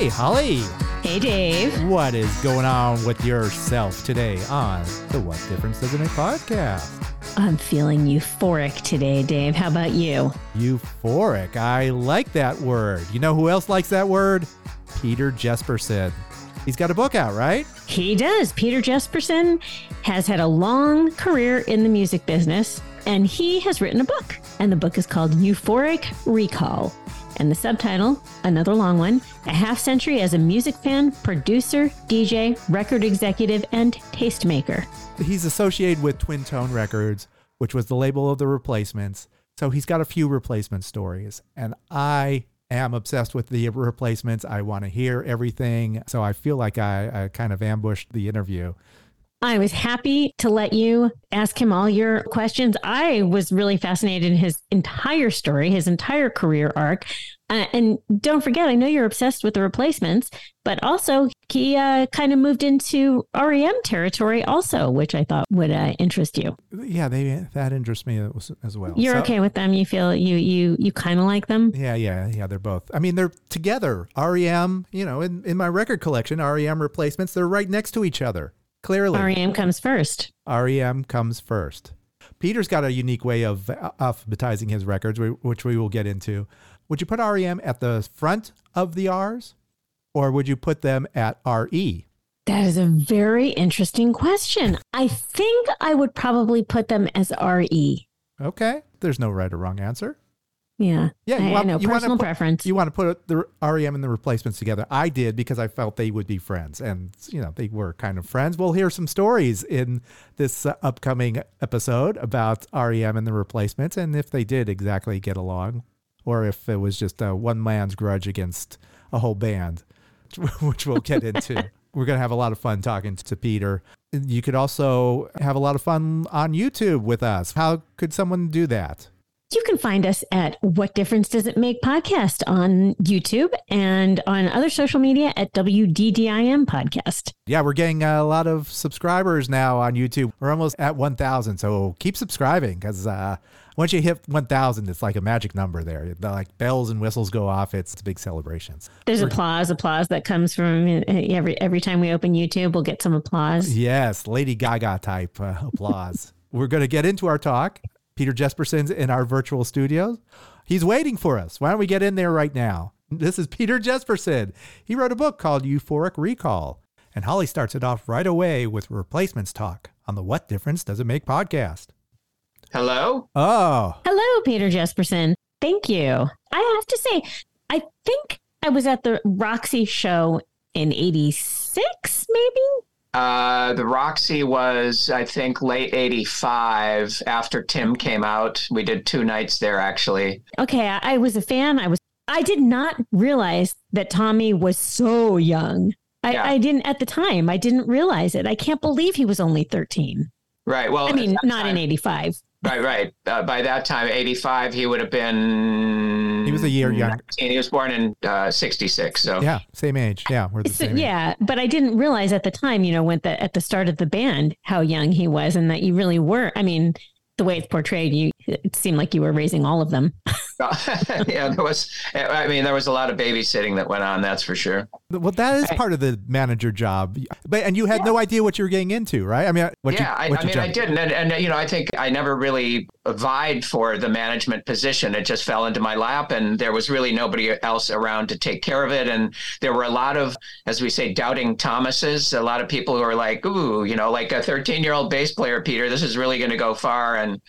Hey, Holly. Hey, Dave. What is going on with yourself today on the What Difference Does It Make podcast? I'm feeling euphoric today, Dave. How about you? Euphoric. I like that word. You know who else likes that word? Peter Jesperson. He's got a book out, right? He does. Peter Jesperson has had a long career in the music business, and he has written a book. And the book is called Euphoric Recall. And the subtitle, another long one, A Half Century as a Music Fan, Producer, DJ, Record Executive, and Tastemaker. He's associated with Twin Tone Records, which was the label of the replacements. So he's got a few replacement stories. And I am obsessed with the replacements. I want to hear everything. So I feel like I, I kind of ambushed the interview. I was happy to let you ask him all your questions. I was really fascinated in his entire story, his entire career arc. Uh, and don't forget, I know you're obsessed with the replacements, but also he uh, kind of moved into REM territory, also, which I thought would uh, interest you. Yeah, they that interests me as well. You're so, okay with them? You feel you you you kind of like them? Yeah, yeah, yeah. They're both. I mean, they're together. REM, you know, in in my record collection, REM replacements, they're right next to each other. Clearly, REM comes first. REM comes first. Peter's got a unique way of alphabetizing his records, which we will get into. Would you put REM at the front of the R's, or would you put them at RE? That is a very interesting question. I think I would probably put them as RE. Okay. There's no right or wrong answer. Yeah. Yeah. You I, want, I know. You personal put, preference. You want to put the REM and the replacements together. I did because I felt they would be friends. And, you know, they were kind of friends. We'll hear some stories in this uh, upcoming episode about REM and the replacements and if they did exactly get along or if it was just a one man's grudge against a whole band, which we'll get into. We're going to have a lot of fun talking to Peter. You could also have a lot of fun on YouTube with us. How could someone do that? You can find us at What Difference Does It Make podcast on YouTube and on other social media at WDDIM podcast. Yeah, we're getting a lot of subscribers now on YouTube. We're almost at 1,000. So keep subscribing because uh, once you hit 1,000, it's like a magic number there. The, like bells and whistles go off. It's big celebrations. There's we're, applause, applause that comes from uh, every every time we open YouTube. We'll get some applause. Yes, Lady Gaga type uh, applause. we're going to get into our talk. Peter Jesperson's in our virtual studios. He's waiting for us. Why don't we get in there right now? This is Peter Jesperson. He wrote a book called Euphoric Recall. And Holly starts it off right away with replacements talk on the What Difference Does It Make podcast. Hello? Oh. Hello, Peter Jesperson. Thank you. I have to say, I think I was at the Roxy show in 86, maybe? Uh, the Roxy was, I think, late 85 after Tim came out. We did two nights there, actually. Okay. I, I was a fan. I was, I did not realize that Tommy was so young. I, yeah. I didn't at the time. I didn't realize it. I can't believe he was only 13. Right. Well, I mean, not time, in 85. Right, right. Uh, by that time, 85, he would have been. He was a year younger. He was born in uh, 66. So, yeah, same age. Yeah, we're the so, same. Yeah, age. but I didn't realize at the time, you know, when the, at the start of the band, how young he was and that you really were. I mean, the way it's portrayed, you it seemed like you were raising all of them. yeah, there was. I mean, there was a lot of babysitting that went on. That's for sure. Well, that is part of the manager job. But and you had yeah. no idea what you were getting into, right? I mean, uh, what yeah, you, I, I mean, I didn't, and, and you know, I think I never really vied for the management position. It just fell into my lap, and there was really nobody else around to take care of it. And there were a lot of, as we say, doubting Thomases. A lot of people who were like, "Ooh, you know, like a 13 year old bass player, Peter, this is really going to go far." And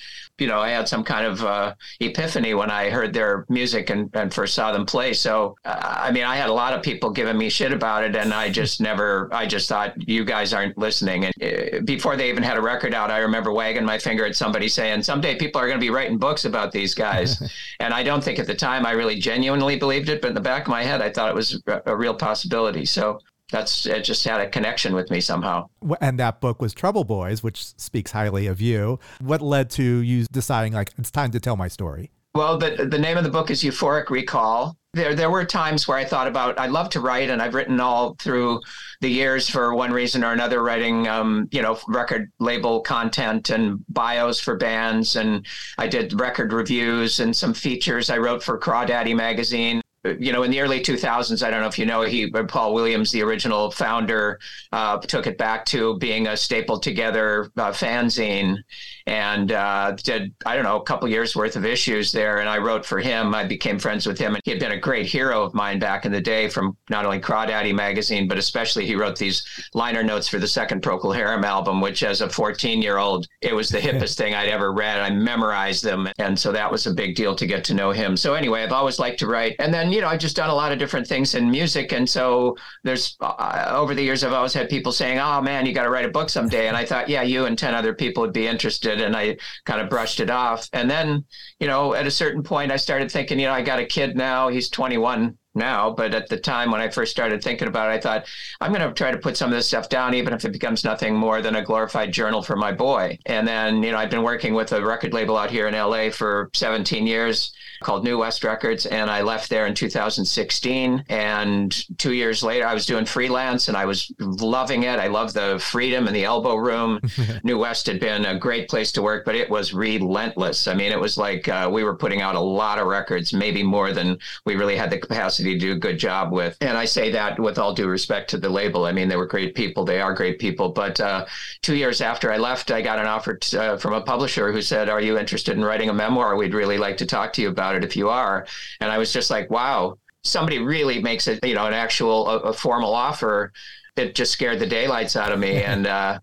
you know, I had some kind of uh, epiphany when I heard their music and, and first saw them play. So, uh, I mean, I had a lot of people giving me shit about it, and I just never, I just thought, you guys aren't listening. And uh, before they even had a record out, I remember wagging my finger at somebody saying, someday people are going to be writing books about these guys. and I don't think at the time I really genuinely believed it, but in the back of my head, I thought it was a real possibility. So, that's it just had a connection with me somehow and that book was trouble boys which speaks highly of you what led to you deciding like it's time to tell my story well, the the name of the book is Euphoric Recall. There there were times where I thought about I love to write, and I've written all through the years for one reason or another, writing um, you know record label content and bios for bands, and I did record reviews and some features. I wrote for Crawdaddy magazine you know, in the early 2000s, I don't know if you know, he Paul Williams, the original founder, uh, took it back to being a stapled together uh, fanzine, and uh, did I don't know a couple years worth of issues there. And I wrote for him. I became friends with him, and he had been a great hero of mine back in the day from not only Crawdaddy magazine, but especially he wrote these liner notes for the second Procol Harum album, which as a 14 year old, it was the hippest thing I'd ever read. I memorized them, and so that was a big deal to get to know him. So anyway, I've always liked to write, and then you know, I've just done a lot of different things in music. And so there's uh, over the years, I've always had people saying, oh man, you got to write a book someday. And I thought, yeah, you and 10 other people would be interested. And I kind of brushed it off. And then, you know, at a certain point, I started thinking, you know, I got a kid now, he's 21 now, but at the time when I first started thinking about it, I thought I'm going to try to put some of this stuff down, even if it becomes nothing more than a glorified journal for my boy. And then, you know, I've been working with a record label out here in LA for 17 years called New West Records, and I left there in 2016. And two years later, I was doing freelance, and I was loving it. I love the freedom and the elbow room. New West had been a great place to work, but it was relentless. I mean, it was like uh, we were putting out a lot of records, maybe more than we really had the capacity to do a good job with. And I say that with all due respect to the label. I mean, they were great people. They are great people. But uh, two years after I left, I got an offer t- uh, from a publisher who said, "Are you interested in writing a memoir? We'd really like to talk to you about." about it if you are. And I was just like, wow, somebody really makes it, you know, an actual a, a formal offer. It just scared the daylights out of me. and uh,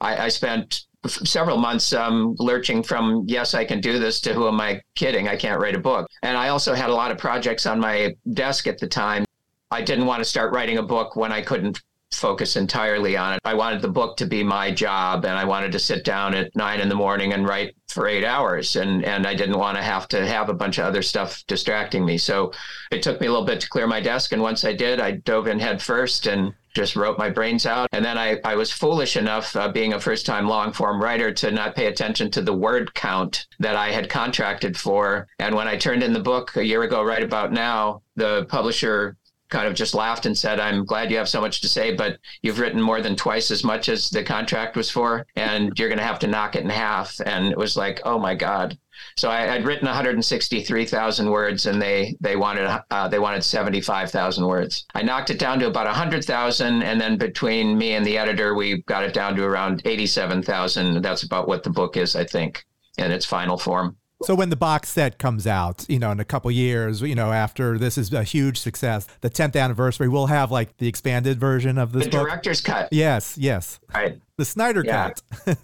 I, I spent several months um, lurching from yes i can do this to who am i kidding? I can't write a book. And i also had a lot of projects on my desk at the time. I didn't want to start writing a book when i couldn't focus entirely on it. I wanted the book to be my job and I wanted to sit down at nine in the morning and write for eight hours. And, and I didn't want to have to have a bunch of other stuff distracting me. So it took me a little bit to clear my desk. And once I did, I dove in head first and just wrote my brains out. And then I, I was foolish enough, uh, being a first time long form writer, to not pay attention to the word count that I had contracted for. And when I turned in the book a year ago, right about now, the publisher kind of just laughed and said, I'm glad you have so much to say, but you've written more than twice as much as the contract was for, and you're going to have to knock it in half. And it was like, oh my God. So I, would written 163,000 words, and they they wanted uh, they wanted 75,000 words. I knocked it down to about 100,000, and then between me and the editor, we got it down to around 87,000. That's about what the book is, I think, in its final form. So when the box set comes out, you know, in a couple years, you know, after this is a huge success, the 10th anniversary, we'll have like the expanded version of this the book. director's cut. Yes, yes. Right the Snyder yeah. cut.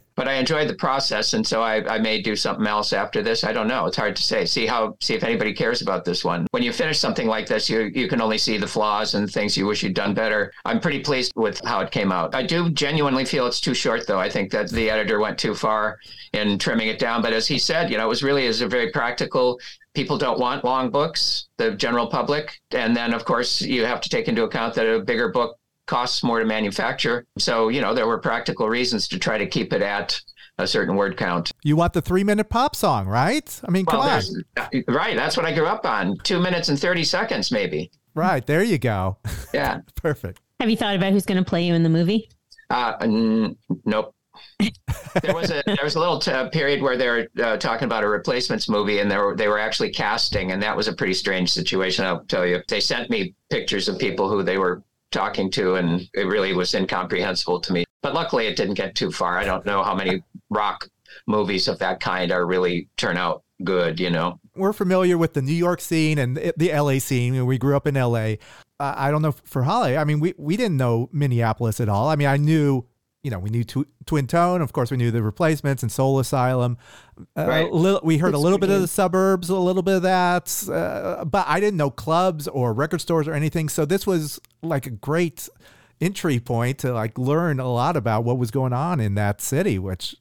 but I enjoyed the process, and so I, I may do something else after this. I don't know. It's hard to say. See how see if anybody cares about this one. When you finish something like this, you you can only see the flaws and things you wish you'd done better. I'm pretty pleased with how it came out. I do genuinely feel it's too short, though. I think that the editor went too far in trimming it down. But as he said, you know, it was really is a very practical people don't want long books, the general public. And then, of course, you have to take into account that a bigger book costs more to manufacture. So, you know, there were practical reasons to try to keep it at a certain word count. You want the three minute pop song, right? I mean, well, come on. Right. That's what I grew up on. Two minutes and 30 seconds, maybe. Right. There you go. Yeah. Perfect. Have you thought about who's going to play you in the movie? Uh, n- nope. there was a there was a little t- period where they were uh, talking about a replacements movie, and they were they were actually casting, and that was a pretty strange situation. I'll tell you. They sent me pictures of people who they were talking to, and it really was incomprehensible to me. But luckily, it didn't get too far. I don't know how many rock movies of that kind are really turn out good, you know. We're familiar with the New York scene and the LA scene. We grew up in LA. Uh, I don't know for Holly. I mean, we, we didn't know Minneapolis at all. I mean, I knew you know, we knew tw- Twin Tone, of course, we knew the replacements and Soul Asylum. Uh, Right. little, we heard a little bit of the suburbs, a little bit of that, uh, but I didn't know clubs or record stores or anything. So this was like a great entry point to like learn a lot about what was going on in that city, which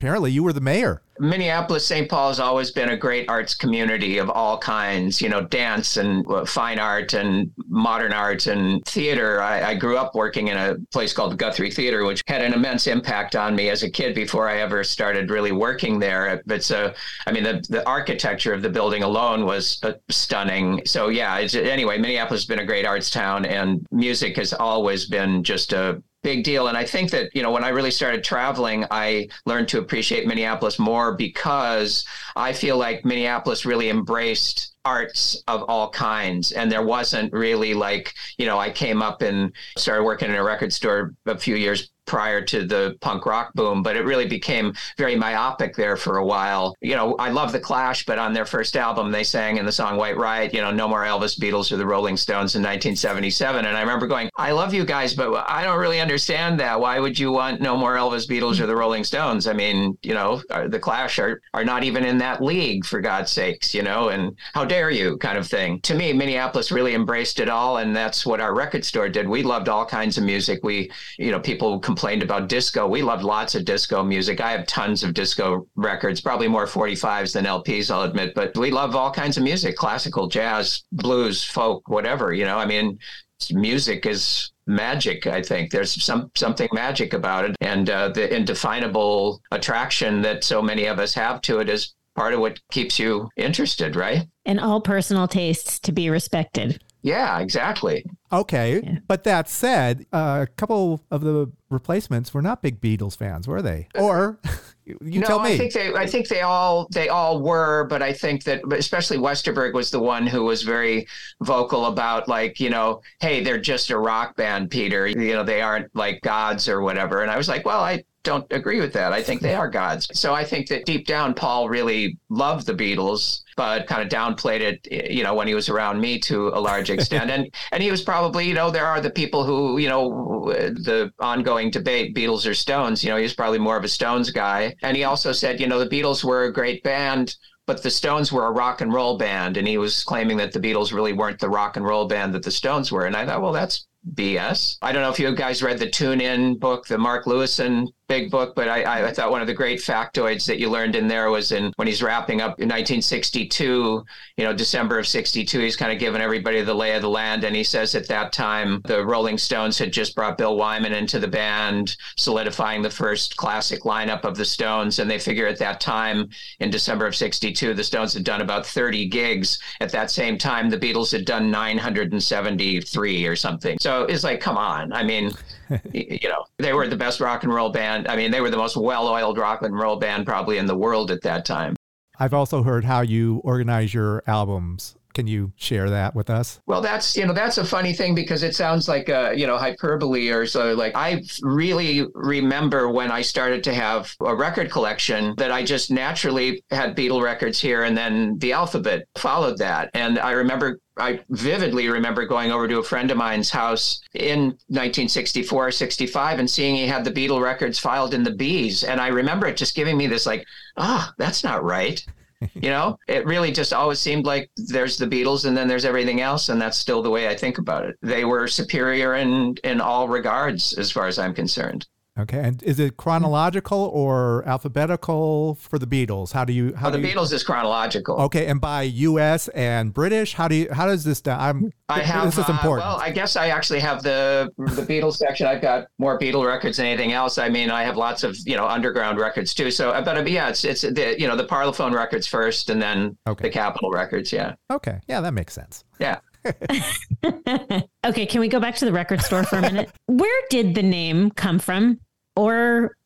apparently you were the mayor. Minneapolis, St. Paul has always been a great arts community of all kinds, you know, dance and uh, fine art and modern art and theater. I, I grew up working in a place called Guthrie Theater, which had an immense impact on me as a kid before I ever started really working there. It's a, I mean, the, the architecture of the building alone was uh, stunning. So, yeah, anyway, Minneapolis has been a great arts town and music has always been just a big deal. And I think that, you know, when I really started traveling, I learned to appreciate Minneapolis more because I feel like Minneapolis really embraced arts of all kinds. And there wasn't really like, you know, I came up and started working in a record store a few years prior to the punk rock boom, but it really became very myopic there for a while. You know, I love The Clash, but on their first album, they sang in the song White Riot, you know, No More Elvis, Beatles, or the Rolling Stones in 1977. And I remember going, I love you guys, but I don't really understand that. Why would you want No More Elvis, Beatles, or the Rolling Stones? I mean, you know, uh, The Clash are, are not even in that league, for God's sakes, you know, and how dare you kind of thing. To me, Minneapolis really embraced it all. And that's what our record store did. We loved all kinds of music. We, you know, people complained about disco. We loved lots of disco music. I have tons of disco records, probably more 45s than LPs, I'll admit, but we love all kinds of music classical, jazz, blues, folk, whatever. You know, I mean, music is magic i think there's some something magic about it and uh, the indefinable attraction that so many of us have to it is part of what keeps you interested right And all personal tastes to be respected. Yeah exactly Okay. Yeah. But that said, uh, a couple of the replacements were not big Beatles fans, were they? Or you no, tell me. I think they I think they all they all were, but I think that but especially Westerberg was the one who was very vocal about like, you know, hey, they're just a rock band, Peter. You know, they aren't like gods or whatever. And I was like, well, I don't agree with that. I think they are gods. So I think that deep down Paul really loved the Beatles, but kind of downplayed it, you know, when he was around me to a large extent. and and he was probably, you know, there are the people who, you know, the ongoing debate, Beatles or Stones, you know, he was probably more of a Stones guy. And he also said, you know, the Beatles were a great band, but the Stones were a rock and roll band. And he was claiming that the Beatles really weren't the rock and roll band that the Stones were. And I thought, well, that's BS. I don't know if you guys read the Tune In book, the Mark Lewison big book, but I, I thought one of the great factoids that you learned in there was in when he's wrapping up in 1962, you know, December of 62, he's kind of giving everybody the lay of the land. And he says at that time, the Rolling Stones had just brought Bill Wyman into the band, solidifying the first classic lineup of the Stones. And they figure at that time, in December of 62, the Stones had done about 30 gigs. At that same time, the Beatles had done 973 or something. So it's like, come on. I mean, you know, they were the best rock and roll band. I mean, they were the most well-oiled rock and roll band probably in the world at that time. I've also heard how you organize your albums. Can you share that with us? Well, that's you know that's a funny thing because it sounds like a you know hyperbole or so. Like I really remember when I started to have a record collection that I just naturally had Beatle records here, and then the alphabet followed that. And I remember I vividly remember going over to a friend of mine's house in 1964 65 and seeing he had the Beatle records filed in the B's. And I remember it just giving me this, like, ah, that's not right. you know, it really just always seemed like there's the Beatles and then there's everything else. And that's still the way I think about it. They were superior in, in all regards, as far as I'm concerned. Okay. And is it chronological or alphabetical for the Beatles? How do you how Well, the do you, Beatles is chronological. Okay, and by US and British, how do you how does this I'm I have. this is uh, important. well, I guess I actually have the the Beatles section. I've got more Beatle records than anything else. I mean, I have lots of you know underground records too. So, uh, but uh, yeah, it's it's the you know the Parlophone records first, and then Okay. the Capitol records. Yeah, okay. Yeah, that makes sense. yeah. okay, can we go back to the record store for a minute? Where did the name come from? Or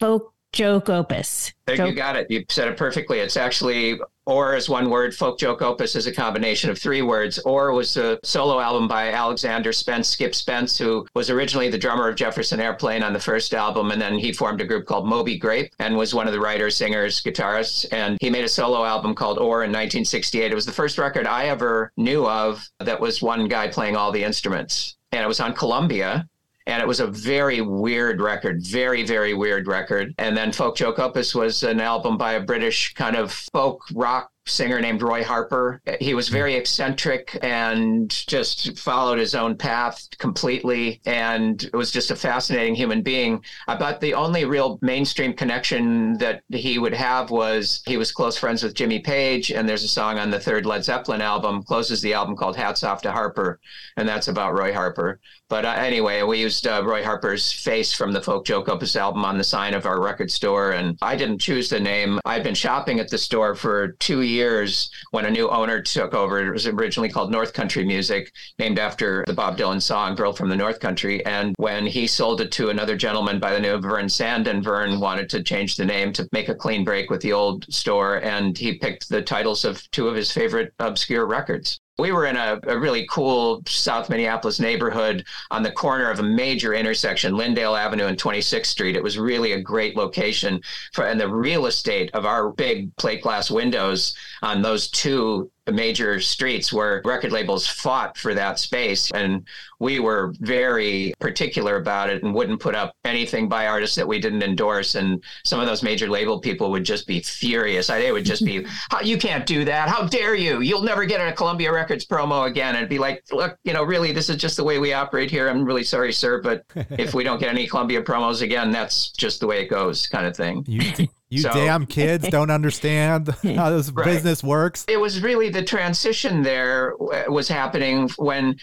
folk joke opus? There Joke- you got it. You said it perfectly. It's actually or is one word. Folk joke opus is a combination of three words. Or was a solo album by Alexander Spence, Skip Spence, who was originally the drummer of Jefferson Airplane on the first album, and then he formed a group called Moby Grape and was one of the writers, singers, guitarists. And he made a solo album called Or in 1968. It was the first record I ever knew of that was one guy playing all the instruments, and it was on Columbia. And it was a very weird record, very, very weird record. And then Folk Joke Opus was an album by a British kind of folk rock singer named Roy Harper. He was very eccentric and just followed his own path completely and was just a fascinating human being. About the only real mainstream connection that he would have was he was close friends with Jimmy Page and there's a song on the third Led Zeppelin album closes the album called Hats Off to Harper and that's about Roy Harper. But uh, anyway, we used uh, Roy Harper's face from the Folk Joke Opus album on the sign of our record store. And I didn't choose the name. I'd been shopping at the store for two years when a new owner took over. It was originally called North Country Music, named after the Bob Dylan song Girl from the North Country. And when he sold it to another gentleman by the name of Vern Sanden, Vern wanted to change the name to make a clean break with the old store. And he picked the titles of two of his favorite obscure records. We were in a, a, really cool South Minneapolis neighborhood on the corner of a major intersection, Lyndale Avenue and 26th Street. It was really a great location for, and the real estate of our big plate glass windows on those two major streets where record labels fought for that space. And we were very particular about it and wouldn't put up anything by artists that we didn't endorse. And some of those major label people would just be furious. They would just be, you can't do that. How dare you? You'll never get a Columbia Records promo again. And it'd be like, look, you know, really, this is just the way we operate here. I'm really sorry, sir. But if we don't get any Columbia promos again, that's just the way it goes, kind of thing. You, you so, damn kids don't understand how this right. business works. It was really the transition there was happening when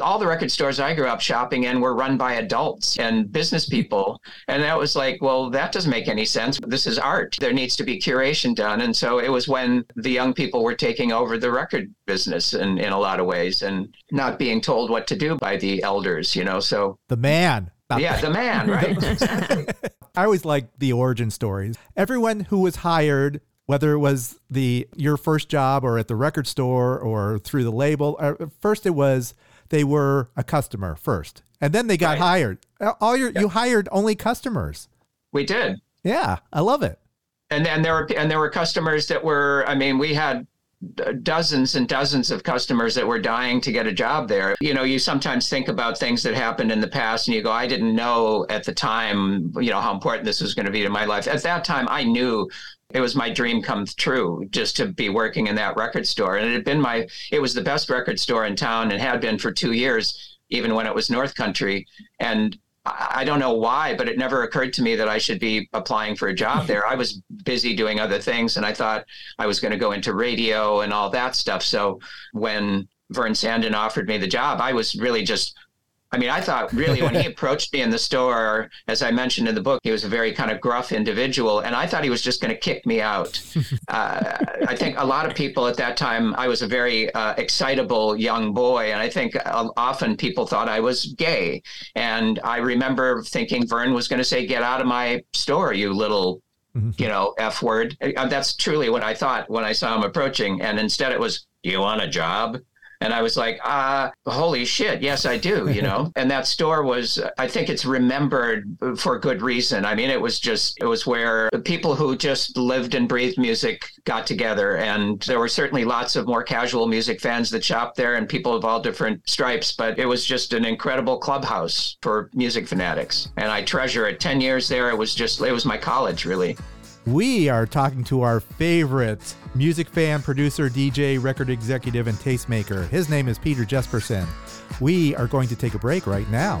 all the record stores I grew up shopping in were run by adults and business people. And that was like, well, that doesn't make any sense. This is art. There needs to be curation done. And so it was when the young people were taking over the record business in, in a lot of ways and not being told what to do by the elders, you know. So the man yeah, the man, right? I always like the origin stories. Everyone who was hired, whether it was the your first job or at the record store or through the label, uh, first it was they were a customer first, and then they got right. hired. All your you hired only customers. We did. Yeah, I love it. And and there were and there were customers that were. I mean, we had dozens and dozens of customers that were dying to get a job there. You know, you sometimes think about things that happened in the past and you go, I didn't know at the time, you know, how important this was going to be to my life. At that time, I knew it was my dream come true just to be working in that record store. And it had been my, it was the best record store in town and had been for two years, even when it was North Country. And I don't know why, but it never occurred to me that I should be applying for a job there. I was busy doing other things and I thought I was going to go into radio and all that stuff. So when Vern Sanden offered me the job, I was really just I mean, I thought really when he approached me in the store, as I mentioned in the book, he was a very kind of gruff individual, and I thought he was just going to kick me out. uh, I think a lot of people at that time, I was a very uh, excitable young boy, and I think uh, often people thought I was gay. And I remember thinking Vern was going to say, "Get out of my store, you little." Mm-hmm. You know, F word. Uh, that's truly what I thought when I saw him approaching. And instead, it was, Do you want a job? And I was like, uh, holy shit, yes, I do, you know? and that store was, I think it's remembered for good reason. I mean, it was just, it was where people who just lived and breathed music got together. And there were certainly lots of more casual music fans that shopped there and people of all different stripes, but it was just an incredible clubhouse for music fanatics. And I treasure it. 10 years there, it was just, it was my college, really. We are talking to our favorite music fan, producer, DJ, record executive, and tastemaker. His name is Peter Jesperson. We are going to take a break right now.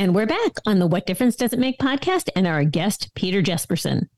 And we're back on the What Difference Does It Make podcast and our guest, Peter Jesperson.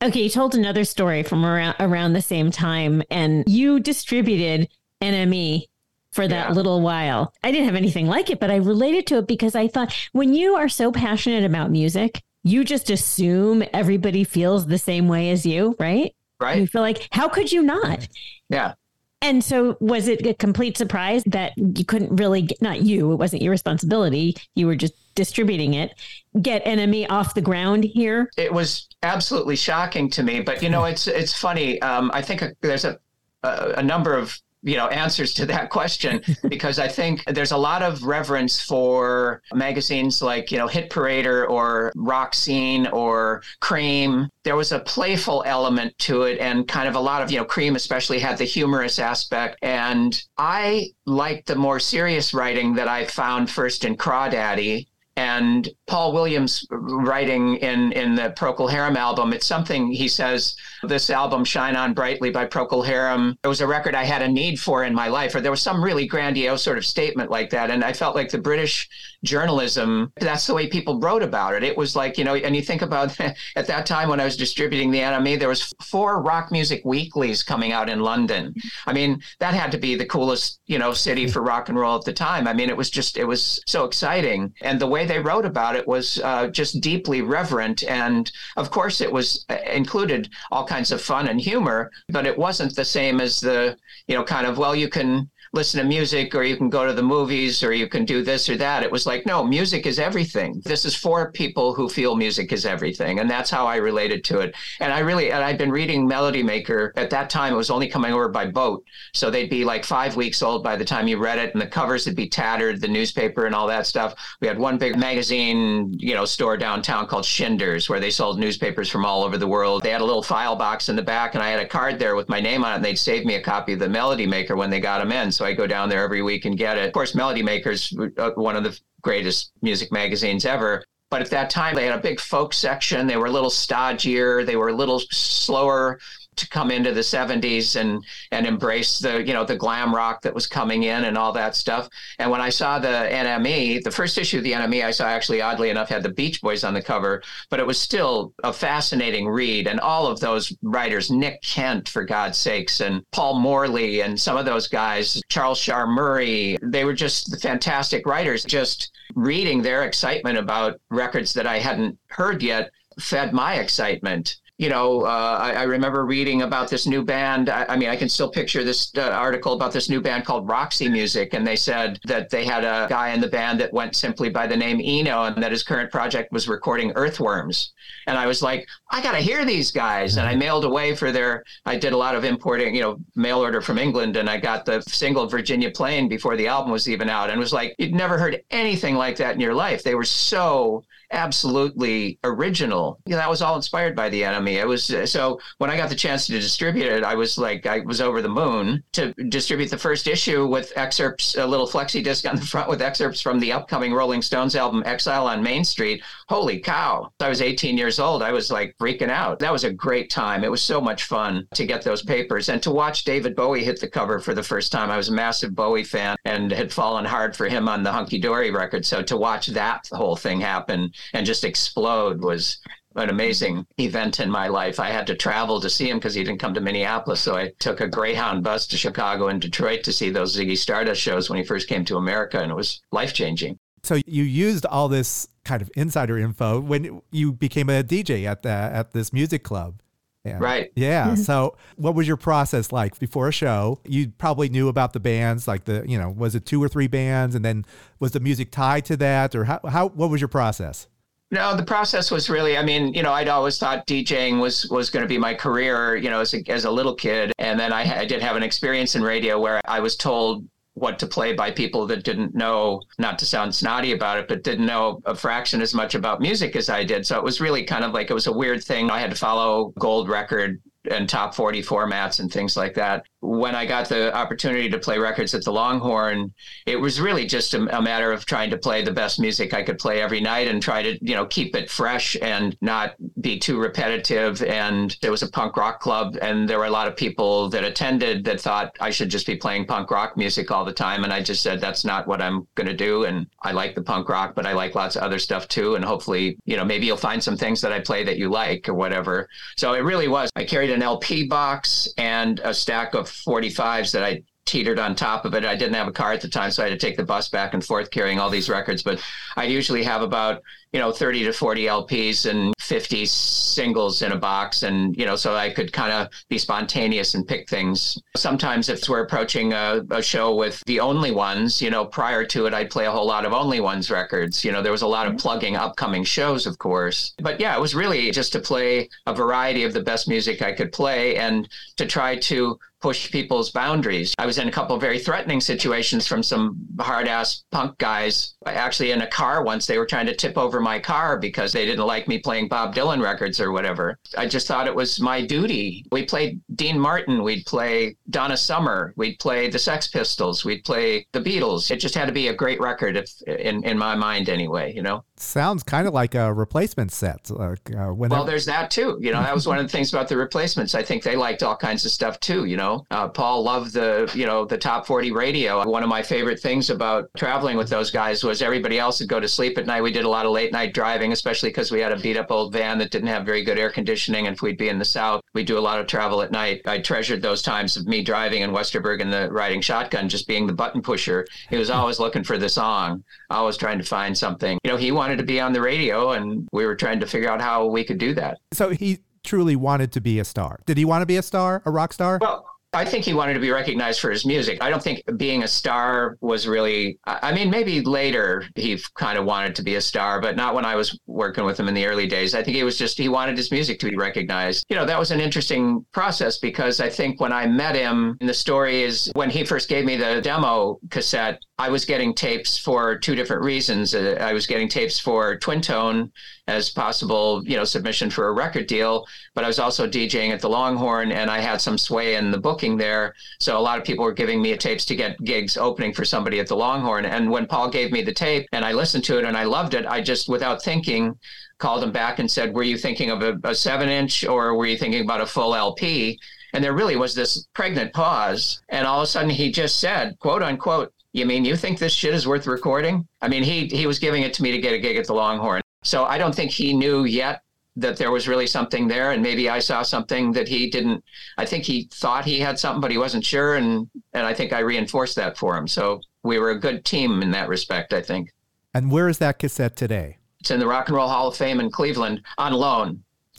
Okay, you told another story from around around the same time, and you distributed NME for that Yeah. little while. I didn't have anything like it, but I related to it because I thought when you are so passionate about music, you just assume everybody feels the same way as you, right? Right. You feel like, how could you not? Yeah. And so, was it a complete surprise that you couldn't really get, not you, it wasn't your responsibility, you were just distributing it, get NME off the ground here? It was absolutely shocking to me, but you know, it's it's funny. Um, I think there's a, a a number of you know answers to that question because I think there's a lot of reverence for magazines like you know Hit Parader or Rock Scene or Cream. There was a playful element to it, and kind of a lot of you know Cream especially had the humorous aspect, and I liked the more serious writing that I found first in Crawdaddy and Paul Williams writing in in the Procol Harum album, it's something he says. This album, "Shine On Brightly" by Procol Harum, it was a record I had a need for in my life, or there was some really grandiose sort of statement like that, and I felt like the British journalism. That's the way people wrote about it. It was like you know, and you think about at that time when I was distributing the NME, there was four rock music weeklies coming out in London. I mean, that had to be the coolest you know city for rock and roll at the time. I mean, it was just it was so exciting, and the way they wrote about it was uh, just deeply reverent, and of course, it was uh, included all kinds of fun and humor, but it wasn't the same as the you know kind of well, you can listen to music or you can go to the movies or you can do this or that. It was like, no, music is everything. This is for people who feel music is everything. And that's how I related to it. And I really, and I'd been reading Melody Maker at that time. It was only coming over by boat. So they'd be like five weeks old by the time you read it and the covers would be tattered, the newspaper and all that stuff. We had one big magazine, you know, store downtown called Shinders where they sold newspapers from all over the world. They had a little file box in the back and I had a card there with my name on it and they'd save me a copy of the Melody Maker when they got them in. So I go down there every week and get it. Of course, Melody Maker's uh, one of the greatest music magazines ever. But at that time, they had a big folk section. They were a little stodgier. They were a little slower to come into the 70s and and embrace the you know the glam rock that was coming in and all that stuff. And when i saw the nme the first issue of the nme i saw actually oddly enough had the beach boys on the cover but it was still a fascinating read. And all of those writers nick kent for god's sakes and paul morley and some of those guys charles Shaar murray they were just fantastic writers. Just reading their excitement about records that i hadn't heard yet fed my excitement you know, uh, I, I, remember reading about this new band. I, I mean, I can still picture this uh, article about this new band called Roxy Music, and they said that they had a guy in the band that went simply by the name Eno, and that his current project was recording Earthworms. And I was like, I got to hear these guys. And I mailed away for their. I did a lot of importing, you know, mail order from England, and I got the single Virginia Plain before the album was even out, and was like, you'd never heard anything like that in your life. They were so absolutely original. You know, that was all inspired by the NME. It was uh, so when I got the chance to distribute it, I was like, I was over the moon to distribute the first issue with excerpts, a little flexi disc on the front with excerpts from the upcoming Rolling Stones album Exile on Main Street. Holy cow. I was 18 years old. I was like freaking out. That was a great time. It was so much fun to get those papers and to watch David Bowie hit the cover for the first time. I was a massive Bowie fan and had fallen hard for him on the Hunky Dory record. So to watch that whole thing happen and just explode was an amazing event in my life. I had to travel to see him because he didn't come to Minneapolis. So I took a Greyhound bus to Chicago and Detroit to see those Ziggy Stardust shows when he first came to America, and it was life changing. So you used all this kind of insider info when you became a DJ at the at this music club. Yeah. Right. Yeah. so, what was your process like before a show? You probably knew about the bands, like the, you know, was it two or three bands, and then was the music tied to that, or how? How? What was your process? No, the process was really. I mean, you know, I'd always thought DJing was was going to be my career. You know, as a, as a little kid, and then I, I did have an experience in radio where I was told what to play by people that didn't know, not to sound snotty about it, but didn't know a fraction as much about music as I did. So it was really kind of like it was a weird thing. I had to follow gold record and top 40 formats and things like that. When I got the opportunity to play records at the Longhorn, it was really just a, a, matter of trying to play the best music I could play every night and try to, you know, keep it fresh and not be too repetitive. And there was a punk rock club, and there were a lot of people that attended that thought I should just be playing punk rock music all the time. And I just said, that's not what I'm going to do. And I like the punk rock, but I like lots of other stuff too. And hopefully, you know, maybe you'll find some things that I play that you like or whatever. So it really was. I carried an LP box and a stack of 45s that I teetered on top of it. I didn't have a car at the time, so I had to take the bus back and forth carrying all these records. But I usually have about you know 30 to 40 LPs and 50 singles in a box, and you know so I could kind of be spontaneous and pick things. Sometimes if we're approaching a, a, show with the only ones, you know, prior to it, I'd play a whole lot of only ones records. You know, there was a lot of mm-hmm. plugging upcoming shows, of course. But yeah, it was really just to play a variety of the best music I could play and to try to push people's boundaries. I was in a couple very threatening situations from some hard ass punk guys. Actually, in a car once, they were trying to tip over my car because they didn't like me playing Bob Dylan records or whatever. I just thought it was my duty. We played Dean Martin, we'd play Donna Summer, we'd play the Sex Pistols, we'd play the Beatles. It just had to be a great record, if, in in my mind anyway. You know. Sounds kind of like a replacement set. Like, uh, well, there's that too. You know, that was one of the things about the replacements. I think they liked all kinds of stuff too. You know uh, Paul loved the, you know, the top 40 radio. One of my favorite things about traveling with those guys was everybody else would go to sleep at night. We did a lot of late night driving, especially because we had a beat up old van that didn't have very good air conditioning. And if we'd be in the South, we'd do a lot of travel at night. I treasured those times of me driving in Westerberg and the riding shotgun, just being the button pusher. He was always looking for the song, always trying to find something. You know, he wanted to be on the radio and we were trying to figure out how we could do that. So he truly wanted to be a star. Did he want to be a star, a rock star? Well, I think he wanted to be recognized for his music. I don't think being a star was really, I mean, maybe later he kind of wanted to be a star, but not when I was working with him in the early days. I think he was just, he wanted his music to be recognized. You know, that was an interesting process because I think when I met him, and the story is when he first gave me the demo cassette, I was getting tapes for two different reasons. Uh, I was getting tapes for Twin Tone as possible, you know, submission for a record deal, but I was also DJing at the Longhorn and I had some sway in the booking there. So a lot of people were giving me tapes to get gigs opening for somebody at the Longhorn. And when Paul gave me the tape and I listened to it and I loved it, I just without thinking called him back and said, "Were you thinking of a, a seven inch or were you thinking about a full LP?" And there really was this pregnant pause. And all of a sudden he just said, quote unquote, you mean you think this shit is worth recording? I mean, he he was giving it to me to get a gig at the Longhorn. So I don't think he knew yet that there was really something there and maybe I saw something that he didn't I think he thought he had something but he wasn't sure and and I think I reinforced that for him. So we were a good team in that respect, I think. And where is that cassette today? It's in the Rock and Roll Hall of Fame in Cleveland on loan.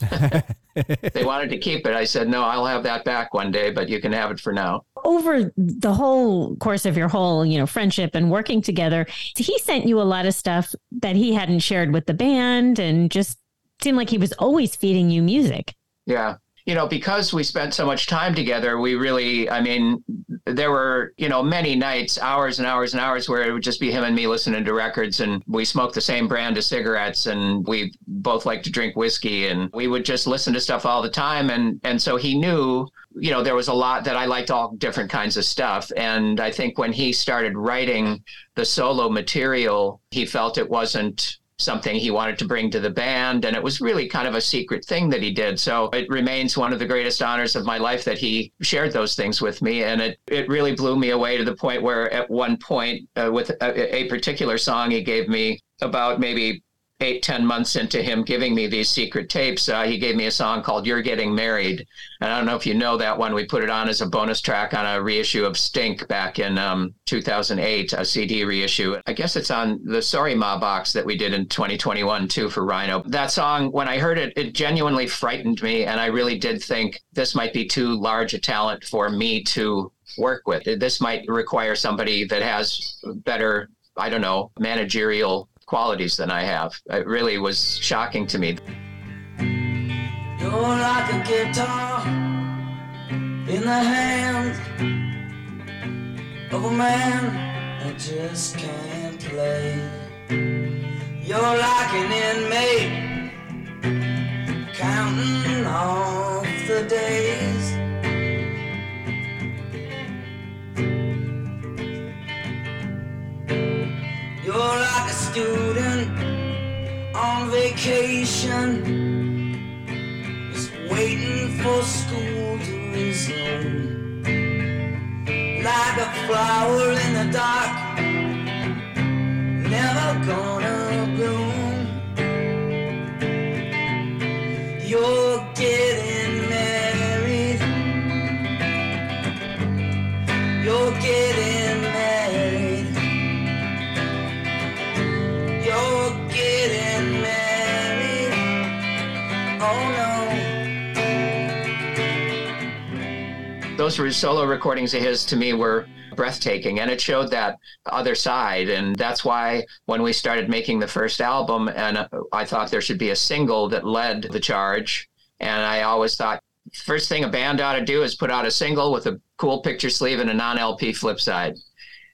they wanted to keep it. I said, no, I'll have that back one day, but you can have it for now. Over the whole course of your whole, you know, friendship and working together, he sent you a lot of stuff that he hadn't shared with the band and just seemed like he was always feeding you music. Yeah. You know, because we spent so much time together, we really, I mean, there were, you know, many nights, hours and hours and hours where it would just be him and me listening to records and we smoked the same brand of cigarettes and we both like to drink whiskey and we would just listen to stuff all the time and and so he knew you know there was a lot that I liked all different kinds of stuff and I think when he started writing the solo material he felt it wasn't something he wanted to bring to the band. And it was really kind of a secret thing that he did. So it remains one of the greatest honors of my life that he shared those things with me. And it, it really blew me away to the point where at one point, uh, with a, a particular song he gave me about maybe eight ten months into him giving me these secret tapes, uh, he gave me a song called "You're Getting Married," and I don't know if you know that one. We put it on as a bonus track on a reissue of Stink back in um, 2008, a CD reissue. I guess it's on the Sorry Ma box that we did in 2021 too for Rhino. That song, when I heard it, it genuinely frightened me, and I really did think this might be too large a talent for me to work with. This might require somebody that has better I don't know, managerial qualities than I have. It really was shocking to me. You're like a guitar in the hand of a man just can't play. You're like an inmate counting off the days. You're like a student on vacation, just waiting for school to resume. Like a flower in the dark, never gonna bloom. You're Those solo recordings of his to me were breathtaking and it showed that other side and that's why when we started making the first album and uh, I thought there should be a single that led the charge and I always thought first thing a band ought to do is put out a single with a cool picture sleeve and a non-LP flip side.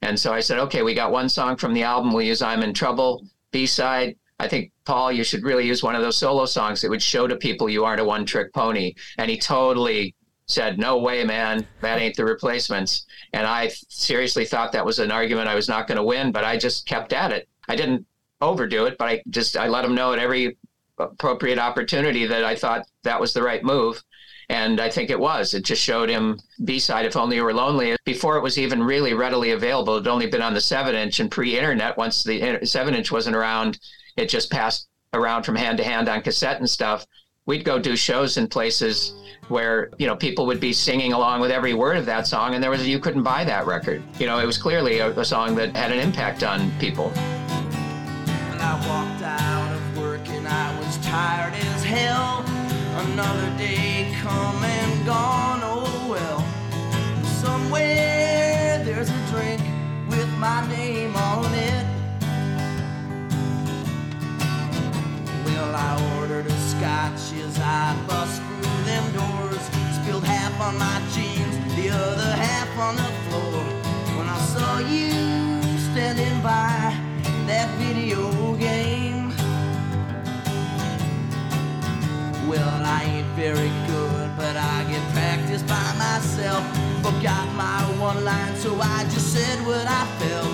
And so I said, okay, we got one song from the album. We'll use I'm in Trouble. B side, I think, Paul, you should really use one of those solo songs that would show to people you aren't a one trick pony. And he totally said, no way, man, that ain't the replacements. And I seriously thought that was an argument I was not going to win, but I just kept at it. I didn't overdo it, but I just, I let him know at every appropriate opportunity that I thought that was the right move. And I think it was. It just showed him B side, If Only You Were Lonely. Before it was even really readily available, it had only been on the seven inch and pre internet. Once the seven inch wasn't around, it just passed around from hand to hand on cassette and stuff. We'd go do shows in places where, you know, people would be singing along with every word of that song, and there was, you couldn't buy that record. You know, it was clearly a, a song that had an impact on people. Another day come and gone, oh well. Somewhere there's a drink with my name on it. Well, I ordered a scotch as I bust through them doors. Spilled half on my jeans, the other half on the floor. When I saw you standing by that video game. Well, I ain't very good, but I get practice by myself. Forgot my one line, so I just said what I felt.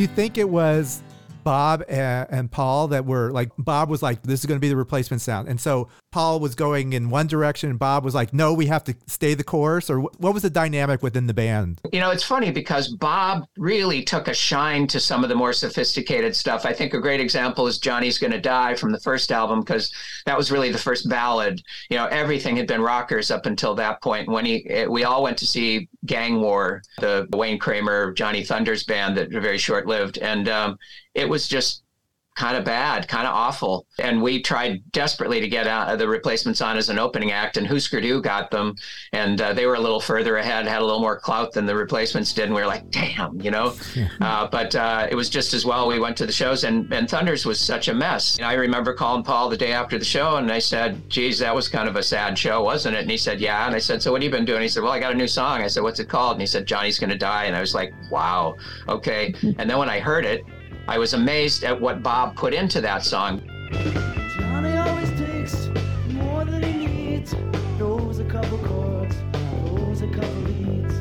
Do you think it was Bob and, and Paul that were like Bob was like this is going to be the replacement sound, and so Paul was going in one direction, and Bob was like, no, we have to stay the course, or what was the dynamic within the band? You know, it's funny because Bob really took a shine to some of the more sophisticated stuff. I think a great example is Johnny's Gonna Die from the first album because that was really the first ballad. You know, everything had been rockers up until that point. When he, eh, we all went to see Gang War, the Wayne Kramer, Johnny Thunders band that very short lived, and um, it was just kind of bad, kind of awful. And we tried desperately to get uh, the replacements on as an opening act, and Husker Du got them. And uh, they were a little further ahead, had a little more clout than the replacements did. And we were like, damn, you know? uh, but uh, it was just as well. We went to the shows, and, and Thunders was such a mess. And I remember calling Paul the day after the show, and I said, geez, that was kind of a sad show, wasn't it? And he said, yeah. And I said, so what have you been doing? He said, well, I got a new song. I said, what's it called? And he said, Johnny's going to die. And I was like, wow, okay. And then when I heard it, I was amazed at what Bob put into that song. Johnny always takes more than he needs. Knows a couple chords, knows a couple leads.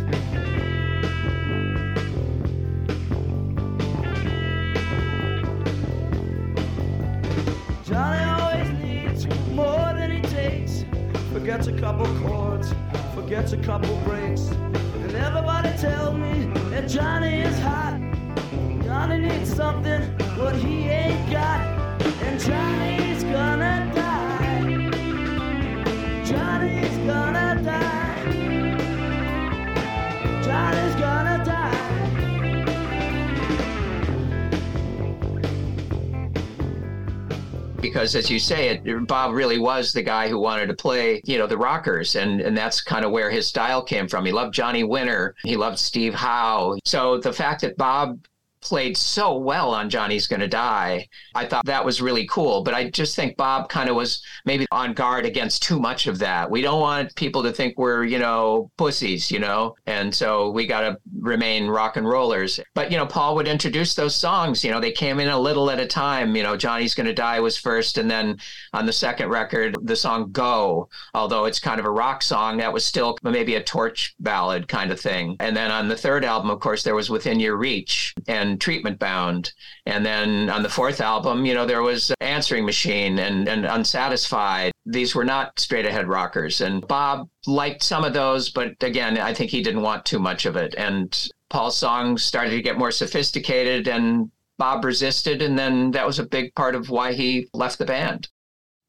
Johnny always needs more than he takes. Forgets a couple chords, forgets a couple breaks. And everybody tells me that Johnny is hot. Something, he ain't got. And Johnny's gonna die. Johnny's gonna die. Johnny's gonna die. because as you say it bob really was the guy who wanted to play you know the rockers and and that's kind of where his style came from he loved johnny winter he loved steve howe so the fact that bob played so well on Johnny's Gonna Die. I thought that was really cool. But I just think Bob kind of was maybe on guard against too much of that. We don't want people to think we're, you know, pussies, you know? And so we got to remain rock and rollers. But, you know, Paul would introduce those songs. You know, they came in a little at a time. You know, Johnny's Gonna Die was first. And then on the second record, the song Go, although it's kind of a rock song, that was still maybe a torch ballad kind of thing. And then on the third album, of course, there was Within Your Reach. And treatment bound. And then on the fourth album, you know, there was Answering Machine and, and Unsatisfied. These were not straight ahead rockers. And Bob liked some of those, but again, I think he didn't want too much of it. And Paul's songs started to get more sophisticated and Bob resisted. And then that was a big part of why he left the band.